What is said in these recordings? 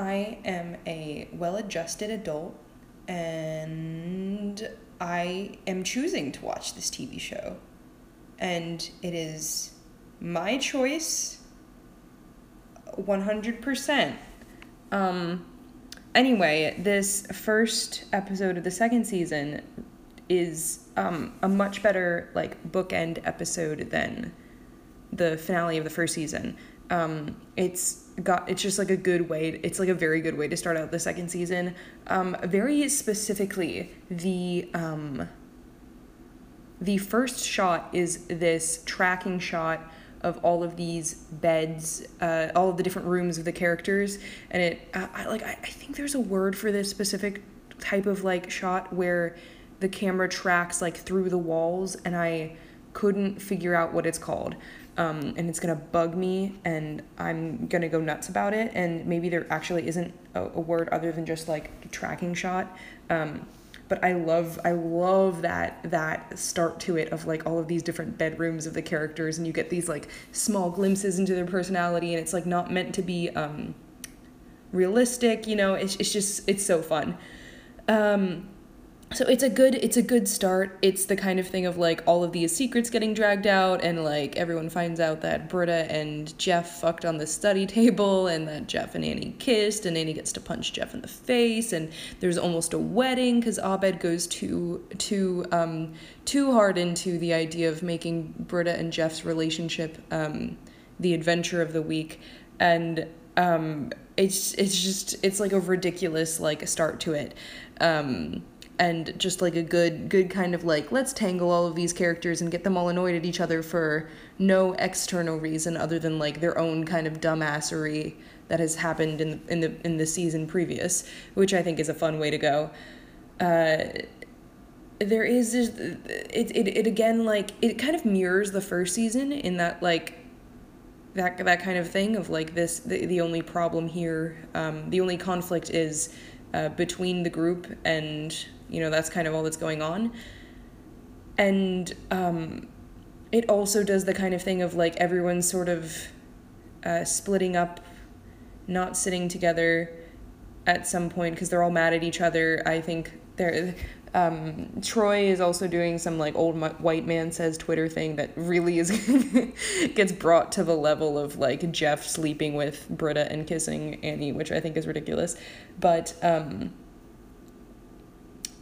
I am a well adjusted adult and I am choosing to watch this TV show. And it is my choice 100%. Um, anyway, this first episode of the second season is um, a much better like bookend episode than the finale of the first season. Um, it's got it's just like a good way. It's like a very good way to start out the second season. Um, very specifically, the um, the first shot is this tracking shot of all of these beds, uh, all of the different rooms of the characters, and it uh, I, like I, I think there's a word for this specific type of like shot where the camera tracks like through the walls, and I couldn't figure out what it's called. Um, and it's gonna bug me, and I'm gonna go nuts about it. And maybe there actually isn't a, a word other than just like tracking shot. Um, but I love I love that that start to it of like all of these different bedrooms of the characters and you get these like small glimpses into their personality and it's like not meant to be um realistic, you know, it's it's just it's so fun. Um so it's a good it's a good start. It's the kind of thing of like all of these secrets getting dragged out and like everyone finds out that britta and jeff fucked on the study table and that jeff and annie kissed and annie gets to punch jeff in the face and there's almost a wedding because abed goes too too um too hard into the idea of making britta and jeff's relationship um the adventure of the week. And um it's it's just it's like a ridiculous like start to it. Um and just like a good good kind of like let's tangle all of these characters and get them all annoyed at each other for no external reason other than like their own kind of dumbassery that has happened in in the in the season previous, which I think is a fun way to go. Uh, there is this, it, it it again like it kind of mirrors the first season in that like that that kind of thing of like this the, the only problem here um, the only conflict is uh, between the group and you know that's kind of all that's going on and um, it also does the kind of thing of like everyone's sort of uh, splitting up not sitting together at some point because they're all mad at each other i think they're um, Troy is also doing some like old white man says Twitter thing that really is gets brought to the level of like Jeff sleeping with Britta and kissing Annie, which I think is ridiculous. But um,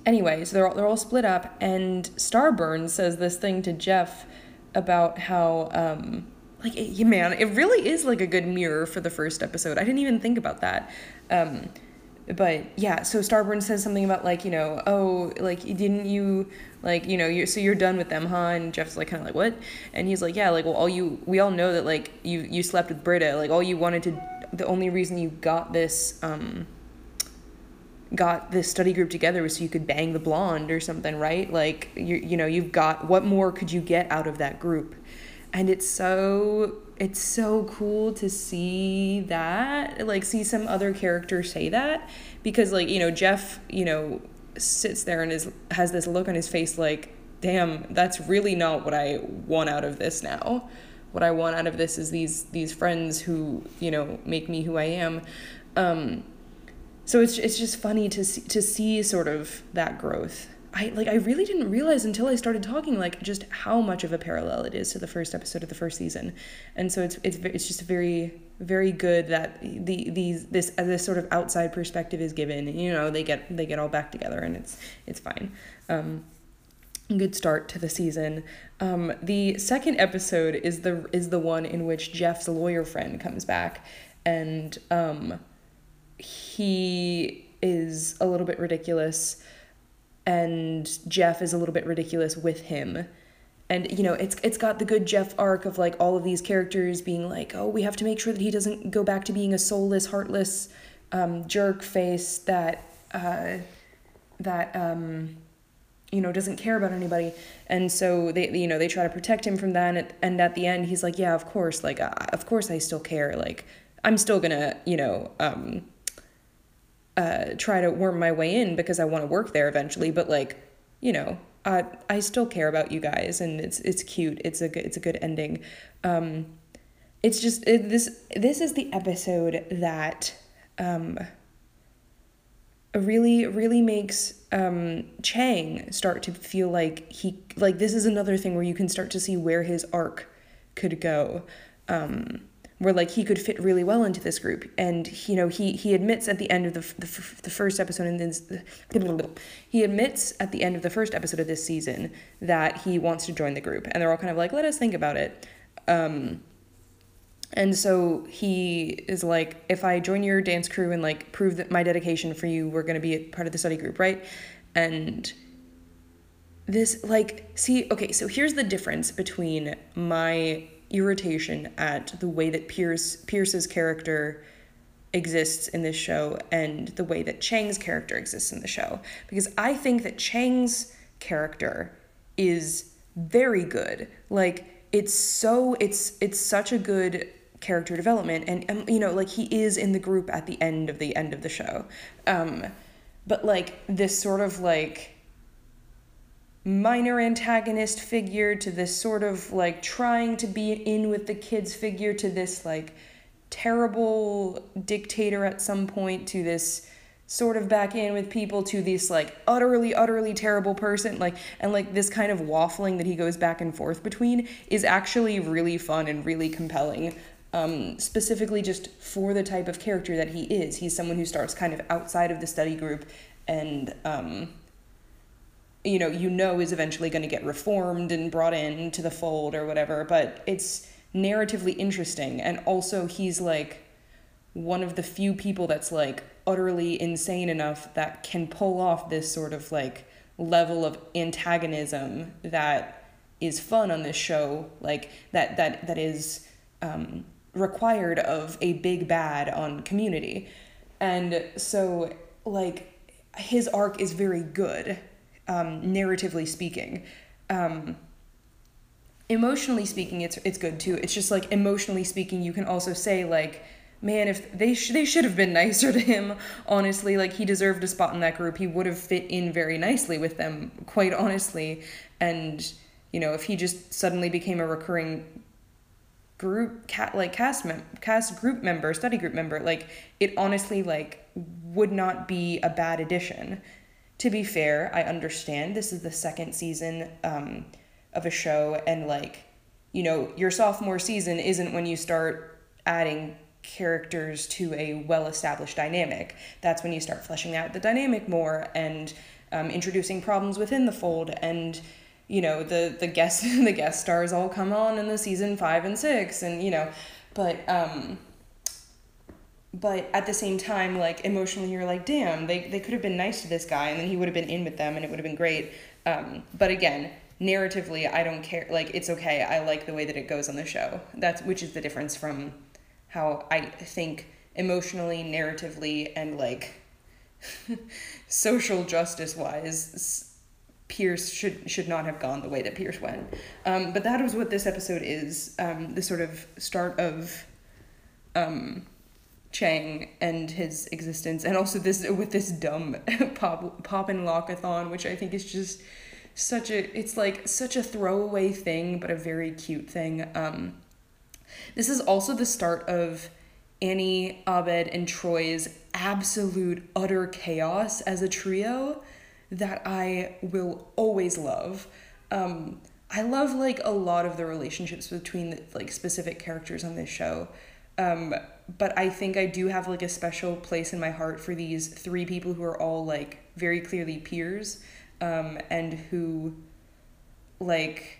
anyway, so they're all, they're all split up, and Starburns says this thing to Jeff about how um, like it, man, it really is like a good mirror for the first episode. I didn't even think about that. Um, but yeah, so Starburns says something about like you know, oh, like didn't you like you know, you so you're done with them, huh? And Jeff's like kind of like what? And he's like, yeah, like well, all you we all know that like you you slept with Britta, like all you wanted to, the only reason you got this um got this study group together so you could bang the blonde or something, right? Like you you know, you've got what more could you get out of that group? And it's so it's so cool to see that, like see some other character say that because like, you know, Jeff, you know, sits there and is has this look on his face like, damn, that's really not what I want out of this now. What I want out of this is these these friends who, you know, make me who I am. Um so it's it's just funny to see, to see sort of that growth. I like I really didn't realize until I started talking like just how much of a parallel it is to the first episode of the first season, and so it's it's it's just very very good that the these this uh, this sort of outside perspective is given. You know they get they get all back together and it's it's fine. Um, good start to the season. Um, the second episode is the is the one in which Jeff's lawyer friend comes back and um, he is a little bit ridiculous and Jeff is a little bit ridiculous with him. And you know, it's it's got the good Jeff arc of like all of these characters being like, "Oh, we have to make sure that he doesn't go back to being a soulless, heartless um, jerk face that uh, that um, you know doesn't care about anybody." And so they you know they try to protect him from that. And at, and at the end, he's like, "Yeah, of course. Like, uh, of course, I still care. Like, I'm still gonna you know." Um, uh, try to worm my way in because I want to work there eventually. But like, you know, I I still care about you guys, and it's it's cute. It's a good it's a good ending. Um, it's just it, this this is the episode that um, really really makes um, Chang start to feel like he like this is another thing where you can start to see where his arc could go. Um, where like he could fit really well into this group. And you know he he admits at the end of the the, the first episode and then he admits at the end of the first episode of this season that he wants to join the group. And they're all kind of like let us think about it. Um, and so he is like, if I join your dance crew and like prove that my dedication for you, we're gonna be a part of the study group, right? And this like see, okay, so here's the difference between my irritation at the way that Pierce Pierce's character exists in this show and the way that Chang's character exists in the show. Because I think that Chang's character is very good. Like it's so it's it's such a good character development and um, you know like he is in the group at the end of the end of the show um but like this sort of like minor antagonist figure to this sort of like trying to be in with the kids figure to this like terrible dictator at some point to this sort of back in with people to this like utterly utterly terrible person like and like this kind of waffling that he goes back and forth between is actually really fun and really compelling um, specifically just for the type of character that he is. He's someone who starts kind of outside of the study group and, um, you know, you know is eventually going to get reformed and brought into the fold or whatever, but it's narratively interesting. And also, he's like one of the few people that's like utterly insane enough that can pull off this sort of like level of antagonism that is fun on this show like that that that is um, required of a big bad on community. And so, like, his arc is very good, um, narratively speaking. Um, emotionally speaking, it's it's good too. It's just like emotionally speaking, you can also say like, man, if they sh- they should have been nicer to him. Honestly, like he deserved a spot in that group. He would have fit in very nicely with them, quite honestly. And you know, if he just suddenly became a recurring group cat like cast mem- cast group member study group member like it honestly like would not be a bad addition to be fair i understand this is the second season um, of a show and like you know your sophomore season isn't when you start adding characters to a well established dynamic. That's when you start fleshing out the dynamic more and um, introducing problems within the fold and you know the the guest the guest stars all come on in the season five and six and you know but um but at the same time like emotionally you're like damn they, they could have been nice to this guy and then he would have been in with them and it would have been great um, but again narratively i don't care like it's okay i like the way that it goes on the show that's which is the difference from how i think emotionally narratively and like social justice wise Pierce should should not have gone the way that Pierce went. Um, but that is what this episode is. Um, the sort of start of um, Chang and his existence, and also this with this dumb pop pop and lockathon, which I think is just such a it's like such a throwaway thing, but a very cute thing. Um, this is also the start of Annie, Abed, and Troy's absolute utter chaos as a trio that I will always love. Um, I love like a lot of the relationships between the, like specific characters on this show. Um, but I think I do have like a special place in my heart for these three people who are all like very clearly peers um, and who like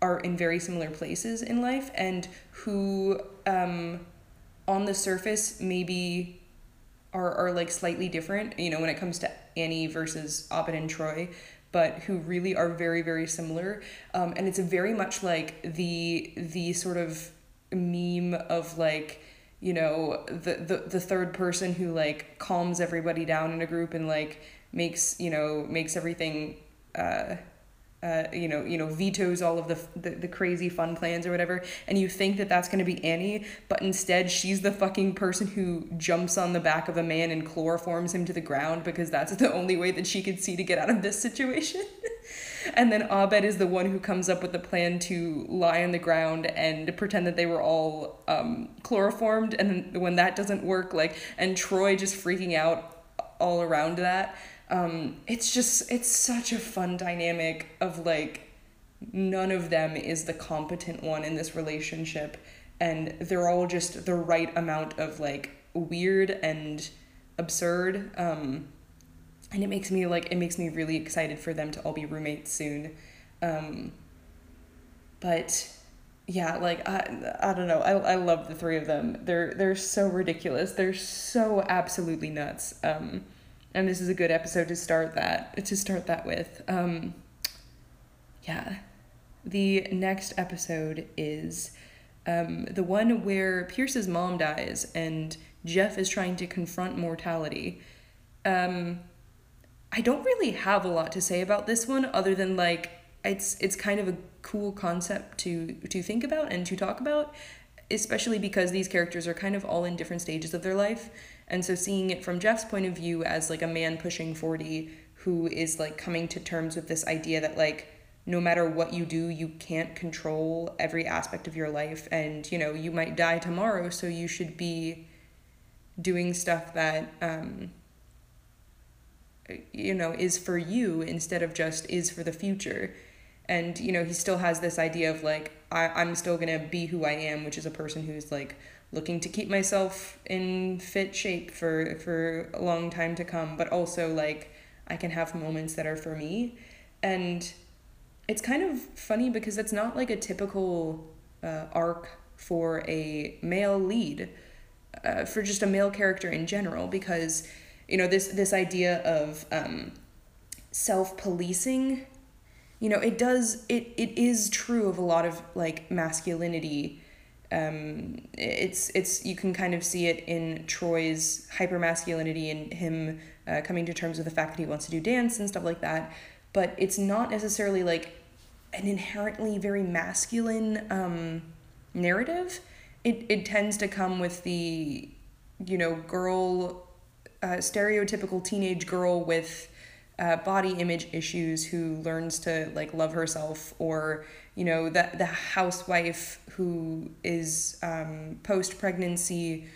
are in very similar places in life and who um, on the surface maybe are, are like slightly different you know when it comes to Annie versus Abed and Troy, but who really are very very similar. Um, and it's very much like the the sort of meme of like you know the, the the third person who like calms everybody down in a group and like makes you know makes everything uh uh, you know, you know, vetoes all of the, the the crazy fun plans or whatever, and you think that that's gonna be Annie, but instead she's the fucking person who jumps on the back of a man and chloroforms him to the ground because that's the only way that she could see to get out of this situation. and then Abed is the one who comes up with the plan to lie on the ground and pretend that they were all um, chloroformed. And when that doesn't work, like, and Troy just freaking out all around that. Um, it's just, it's such a fun dynamic of like, none of them is the competent one in this relationship. And they're all just the right amount of like weird and absurd. Um, and it makes me like it makes me really excited for them to all be roommates soon. Um, but yeah like i i don't know. I i love the three of them. They're they're so ridiculous. They're so absolutely nuts. Um, and this is a good episode to start that to start that with. Um, yeah. The next episode is um, the one where Pierce's mom dies and Jeff is trying to confront mortality. Um, I don't really have a lot to say about this one other than like it's it's kind of a cool concept to to think about and to talk about especially because these characters are kind of all in different stages of their life. And so seeing it from Jeff's point of view as like a man pushing 40 who is like coming to terms with this idea that like no matter what you do you can't control every aspect of your life and you know you might die tomorrow so you should be doing stuff that um you know is for you instead of just is for the future. And you know he still has this idea of like I, i'm still gonna be who i am which is a person who's like looking to keep myself in fit shape for for a long time to come but also like i can have moments that are for me. And it's kind of funny because it's not like a typical uh, arc for a male lead uh, for just a male character in general because you know this this idea of um, self policing you know it does it it is true of a lot of like masculinity. Um, it's it's you can kind of see it in Troy's hyper masculinity and him uh, coming to terms with the fact that he wants to do dance and stuff like that. But it's not necessarily like an inherently very masculine um, narrative. It, it tends to come with the you know girl uh, stereotypical teenage girl with uh, body image issues who learns to like love herself or you know the, the housewife who is um, post pregnancy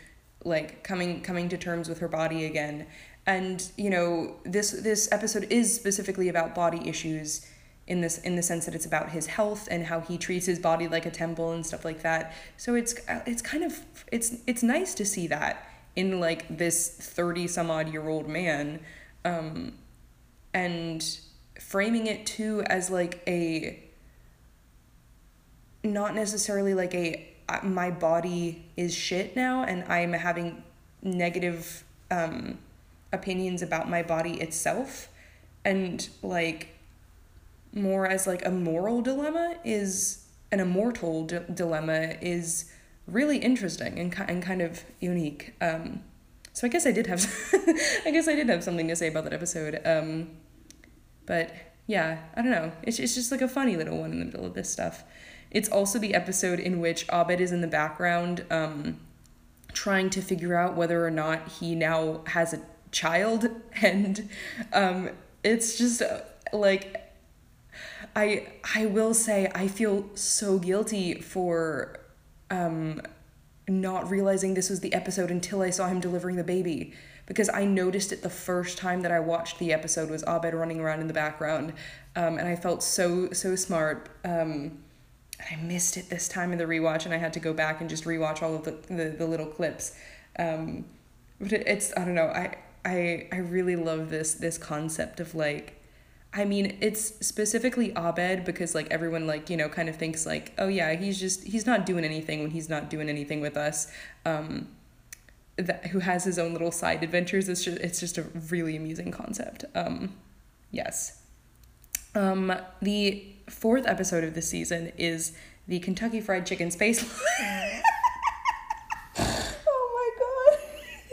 like coming coming to terms with her body again. And you know this this episode is specifically about body issues in this in the sense that it's about his health and how he treats his body like a temple and stuff like that. So it's it's kind of it's it's nice to see that in like this 30 some odd year old man um, and framing it too as like a not necessarily like a my body is shit now and i'm having negative um, opinions about my body itself and like more as like a moral dilemma is an immortal d- dilemma is really interesting and, and kind of unique. Um, so I guess I did have, I guess I did have something to say about that episode. Um, but yeah, I don't know. It's, it's just like a funny little one in the middle of this stuff. It's also the episode in which Abed is in the background, um, trying to figure out whether or not he now has a child, and um, it's just uh, like I I will say I feel so guilty for um, not realizing this was the episode until I saw him delivering the baby because I noticed it the first time that I watched the episode was Abed running around in the background, um, and I felt so so smart. Um, I missed it this time in the rewatch, and I had to go back and just rewatch all of the the, the little clips. Um, but it, it's I don't know I I I really love this this concept of like I mean, it's specifically Abed because like everyone like you know kind of thinks like, oh yeah, he's just he's not doing anything when he's not doing anything with us. Um, that who has his own little side adventures. It's just it's just a really amusing concept. Um, yes. Um, the fourth episode of this season is the Kentucky Fried Chicken Space. oh my god!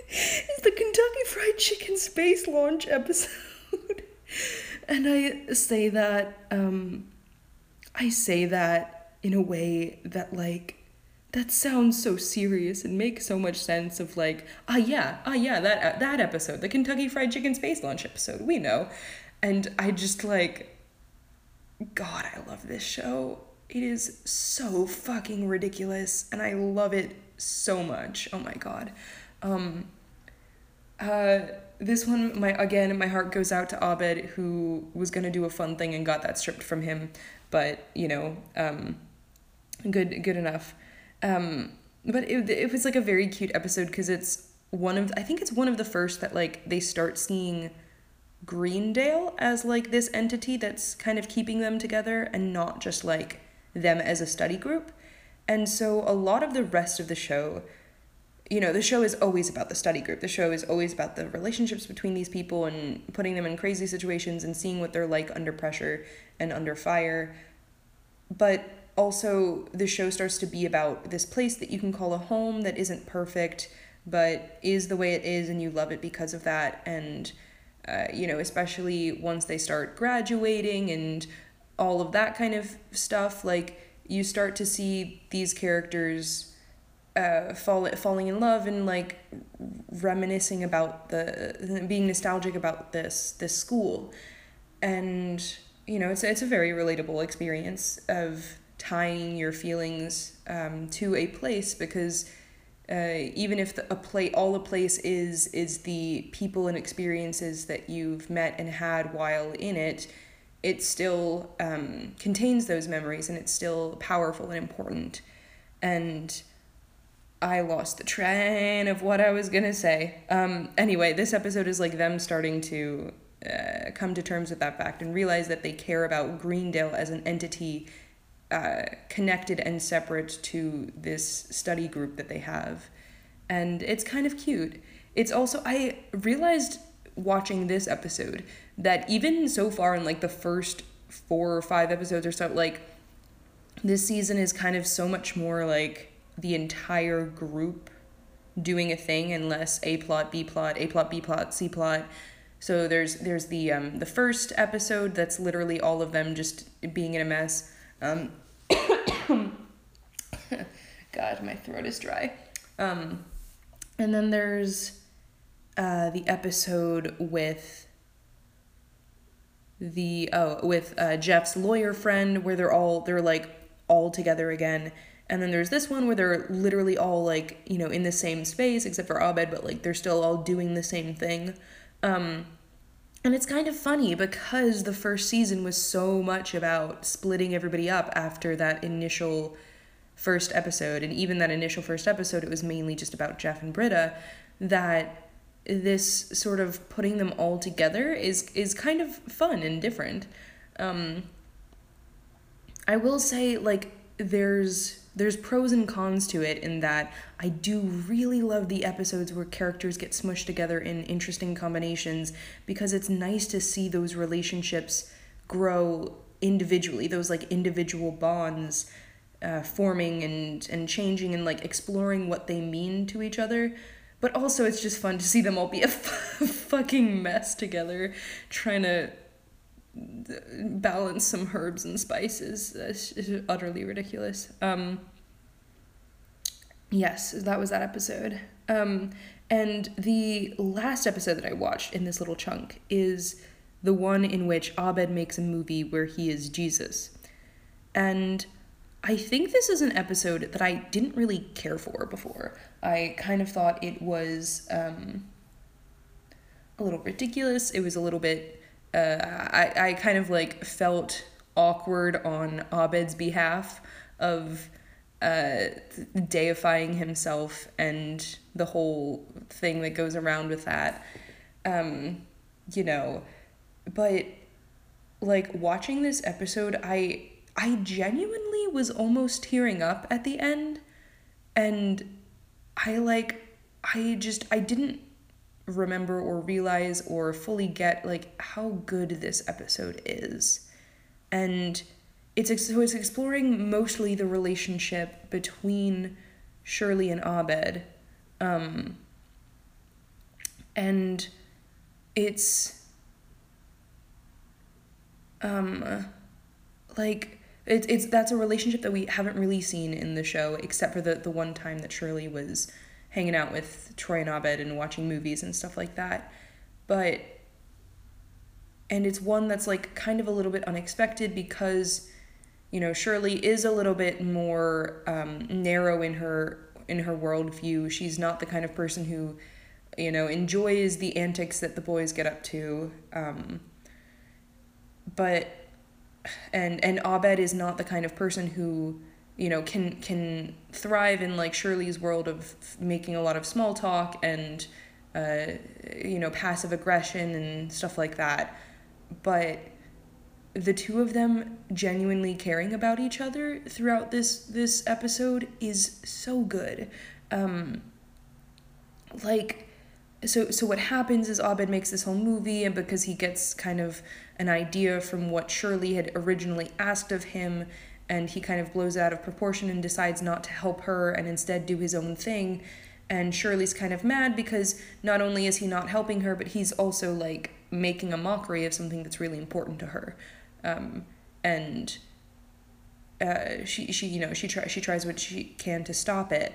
It's the Kentucky Fried Chicken Space Launch episode. And I say that, um, I say that in a way that, like, that sounds so serious and makes so much sense of like ah yeah ah yeah that that episode the kentucky fried chicken space launch episode we know and i just like God, I love this show. It is so fucking ridiculous, and I love it so much. Oh my god. Um, uh, this one, my again, my heart goes out to Abed, who was gonna do a fun thing and got that stripped from him. But you know, um, good, good enough. Um, but it, it was like a very cute episode because it's one of I think it's one of the first that like they start seeing Greendale as like this entity that's kind of keeping them together and not just like them as a study group. And so a lot of the rest of the show, you know, the show is always about the study group. The show is always about the relationships between these people and putting them in crazy situations and seeing what they're like under pressure and under fire. But also, the show starts to be about this place that you can call a home that isn't perfect, but is the way it is, and you love it because of that. And uh, you know, especially once they start graduating and all of that kind of stuff, like you start to see these characters uh, fall, falling in love and like reminiscing about the being nostalgic about this this school, and you know, it's it's a very relatable experience of tying your feelings um, to a place because uh, even if the, a play all a place is is the people and experiences that you've met and had while in it it still um, contains those memories and it's still powerful and important. And i lost the train of what i was to say um, anyway this episode is like them starting to uh, come to terms with that fact and realize that they care about greendale as an entity uh, connected and separate to this study group that they have. And it's kind of cute. It's also, I realized watching this episode that even so far in like the first four or five episodes or so, like this season is kind of so much more like the entire group doing a thing unless A plot, B plot, A plot, B plot, C plot. So there's there's the um, the first episode that's literally all of them just being in a mess. Um, God, my throat is dry. Um, and then there's uh, the episode with the oh with uh, Jeff's lawyer friend where they're all they're like all together again. And then there's this one where they're literally all like, you know, in the same space except for Abed, but like they're still all doing the same thing. Um, and it's kind of funny because the first season was so much about splitting everybody up after that initial first episode. And even that initial first episode, it was mainly just about Jeff and Britta, that this sort of putting them all together is is kind of fun and different. Um, I will say like there's there's pros and cons to it in that I do really love the episodes where characters get smushed together in interesting combinations because it's nice to see those relationships grow individually, those like individual bonds uh, forming and and changing and like exploring what they mean to each other. But also, it's just fun to see them all be a f- fucking mess together, trying to balance some herbs and spices. It's utterly ridiculous. Um, yes, that was that episode. Um, and the last episode that I watched in this little chunk is the one in which Abed makes a movie where he is Jesus. And I think this is an episode that I didn't really care for before. I kind of thought it was um, a little ridiculous. It was a little bit uh, I, I kind of like felt awkward on Abed's behalf of uh, deifying himself and the whole thing that goes around with that. Um, you know, but like watching this episode, I I genuinely was almost tearing up at the end, and I like I just I didn't remember or realize or fully get like how good this episode is. And it's so it's exploring mostly the relationship between Shirley and Abed. Um, and it's um like it's it's that's a relationship that we haven't really seen in the show except for the the one time that Shirley was hanging out with Troy and Abed and watching movies and stuff like that. But and it's one that's like kind of a little bit unexpected because you know Shirley is a little bit more um, narrow in her in her worldview. She's not the kind of person who you know enjoys the antics that the boys get up to. Um, but and and Abed is not the kind of person who you know can can thrive in like Shirley's world of making a lot of small talk and uh, you know passive aggression and stuff like that. But the two of them genuinely caring about each other throughout this this episode is so good. Um like so so what happens is Abed makes this whole movie and because he gets kind of an idea from what Shirley had originally asked of him and he kind of blows out of proportion and decides not to help her and instead do his own thing. And Shirley's kind of mad because not only is he not helping her but he's also like making a mockery of something that's really important to her. Um, and uh, she she you know she tries she tries what she can to stop it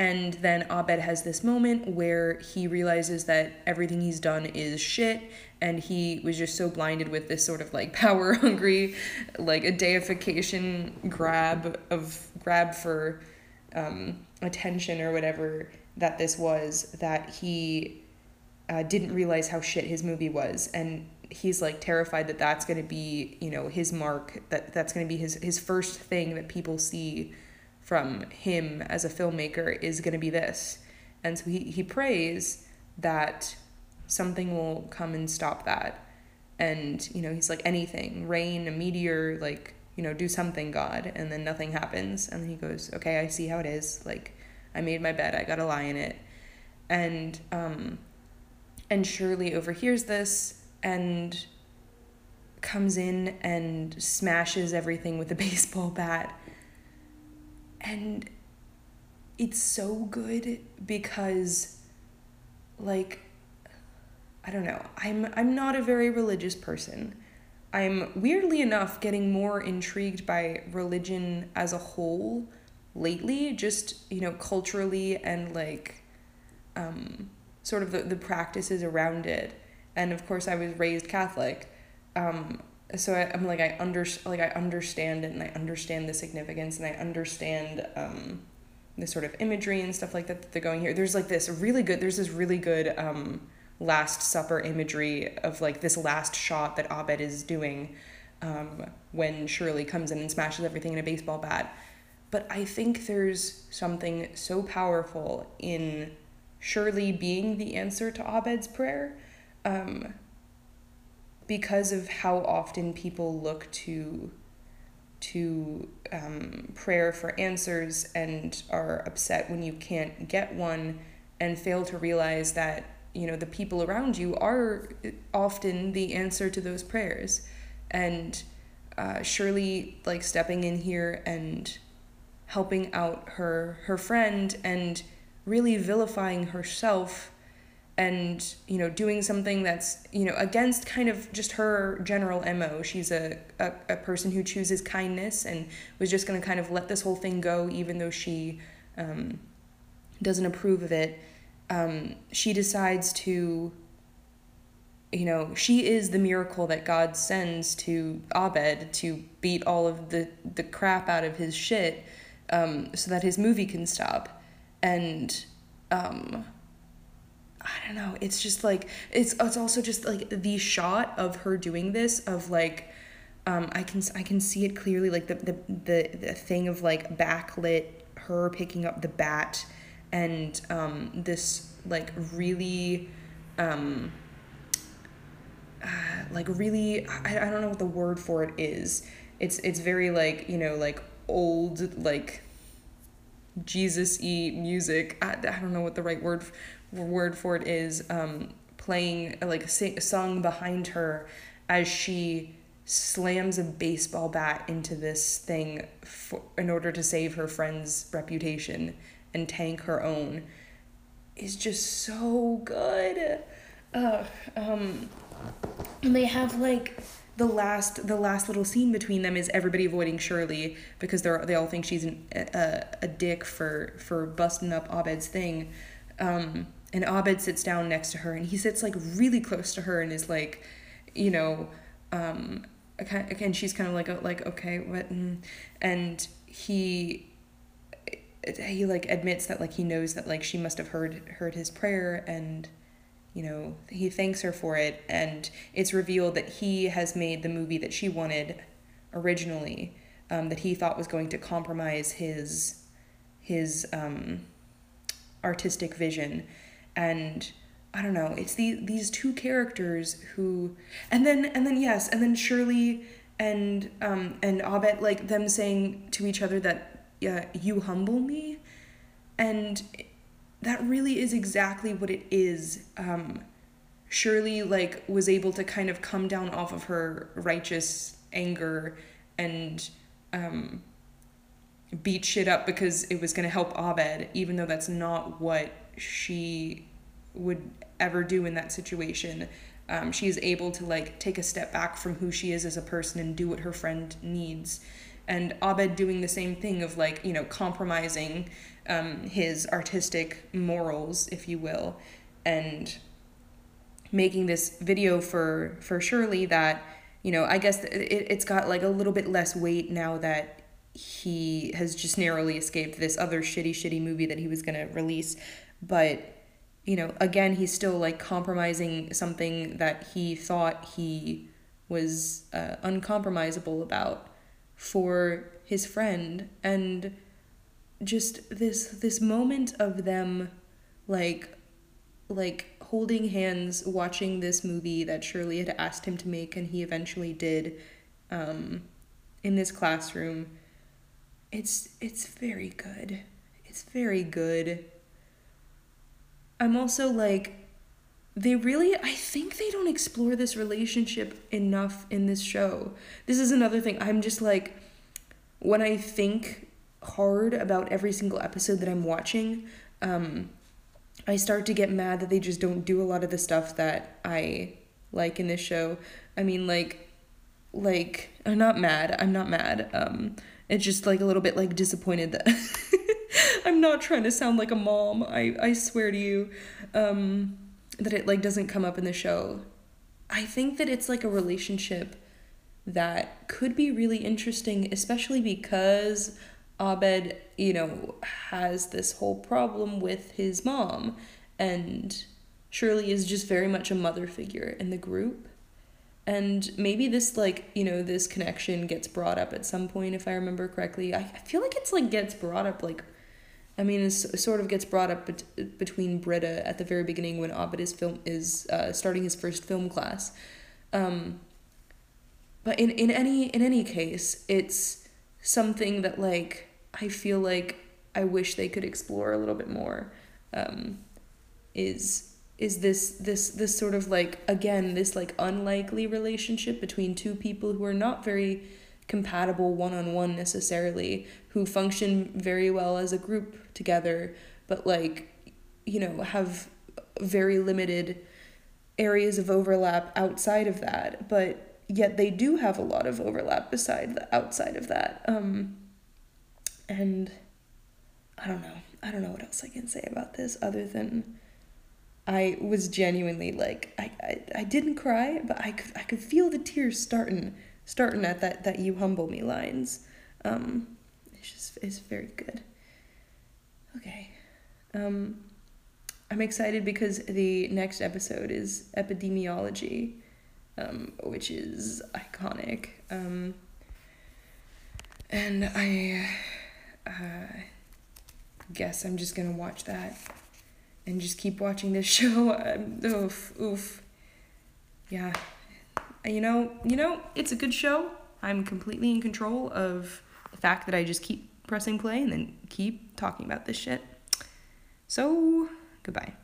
and then Abed has this moment where he realizes that everything he's done is shit. And he was just so blinded with this sort of like power hungry like a deification grab of grab for um, attention or whatever that this was that he uh, didn't realize how shit his movie was. And he's like terrified that that's going to be you know his mark that that's going to be his his first thing that people see from him as a filmmaker is going to be this. And so he, he prays that something will come and stop that. And, you know, he's like, anything, rain, a meteor, like, you know, do something, God. And then nothing happens. And then he goes, okay, I see how it is. Like, I made my bed, I gotta lie in it. And, um, and Shirley overhears this and comes in and smashes everything with a baseball bat and it's so good because like I don't know. I'm I'm not a very religious person. I'm weirdly enough getting more intrigued by religion as a whole lately, just, you know, culturally and like um sort of the, the practices around it. And of course I was raised Catholic. Um so I, am like I under like I understand it and I understand the significance and I understand um, the sort of imagery and stuff like that that they're going here. There's like this really good. There's this really good um, Last Supper imagery of like this last shot that Abed is doing um, when Shirley comes in and smashes everything in a baseball bat. But I think there's something so powerful in Shirley being the answer to Abed's prayer. Um, because of how often people look to to um, prayer for answers and are upset when you can't get one and fail to realize that you know the people around you are often the answer to those prayers. And uh, like stepping in here and helping out her her friend and really vilifying herself and you know doing something that's you know against kind of just her general mo she's a, a, a person who chooses kindness and was just going to kind of let this whole thing go even though she um, doesn't approve of it. Um, she decides to you know she is the miracle that god sends to abed to beat all of the the crap out of his shit um, so that his movie can stop. And um, I don't know. It's just like it's it's also just like the shot of her doing this of like um I can I can see it clearly like the the the, the thing of like backlit her picking up the bat and um this like really um uh, like really I, I don't know what the word for it is. It's it's very like, you know, like old like Jesus y music. I, I don't know what the right word word for it is um, playing like a song behind her as she slams a baseball bat into this thing for, in order to save her friend's reputation and tank her own is just so good. Um, and they have like the last the last little scene between them is everybody avoiding Shirley because they're they all think she's an, a, a dick for for busting up Abed's thing. Um, and Abed sits down next to her and he sits like really close to her and is like you know, um, again, she's kind of like, like, okay, what? Mm. And he, he like admits that like he knows that like she must have heard heard his prayer and you know he thanks her for it and it's revealed that he has made the movie that she wanted originally um, that he thought was going to compromise his his um, artistic vision and I don't know it's the these two characters who and then and then yes and then Shirley and um and Abed like them saying to each other that yeah you humble me. And that really is exactly what it is. Um Shirley like was able to kind of come down off of her righteous anger and um beat shit up because it was going to help Abed even though that's not what she would ever do in that situation um, she is able to like take a step back from who she is as a person and do what her friend needs. And abed doing the same thing of like you know compromising um, his artistic morals if you will and making this video for for shirley that you know i guess it, it's got like a little bit less weight now that he has just narrowly escaped this other shitty shitty movie that he was to release. But you know, again, he's still like compromising something that he thought he was uh, uncompromisable about for his friend. And just this this moment of them like like holding hands watching this movie that Shirley had asked him to make and he eventually did um, in this classroom it's it's very good. It's very good I'm also like, they really, I think they don't explore this relationship enough in this show. This is another thing. I'm just like, when I think hard about every single episode that I'm watching, um, I start to get mad that they just don't do a lot of the stuff that I like in this show. I mean, like, like I'm not mad. I'm not mad. Um, it's just like a little bit like disappointed that I'm not trying to sound like a mom. I, I swear to you um, that it like doesn't come up in the show. I think that it's like a relationship that could be really interesting, especially because Abed, you know, has this whole problem with his mom, and Shirley is just very much a mother figure in the group. And maybe this, like, you know, this connection gets brought up at some point, if I remember correctly. I, I feel like it's like gets brought up like I mean, it sort of gets brought up bet- between Britta at the very beginning when Abed is film is uh, starting his first film class. Um, but in, in any in any case, it's something that like I feel like I wish they could explore a little bit more. Um, is is this this this sort of like again this like unlikely relationship between two people who are not very compatible one on one necessarily, who function very well as a group together, but like, you know, have very limited areas of overlap outside of that. But yet they do have a lot of overlap beside the outside of that. Um, and I don't know. I don't know what else I can say about this other than I was genuinely like I, I, I didn't cry, but I could I could feel the tears starting starting at that that you humble me lines. Um, it's just it's very good. Okay, um, I'm excited because the next episode is epidemiology, um, which is iconic. Um, and I uh, guess I'm just gonna watch that and just keep watching this show. Um, oof, oof. Yeah you know, you know, it's a good show. I'm completely in control of the fact that I just keep pressing play and then keep talking about this shit. So, goodbye.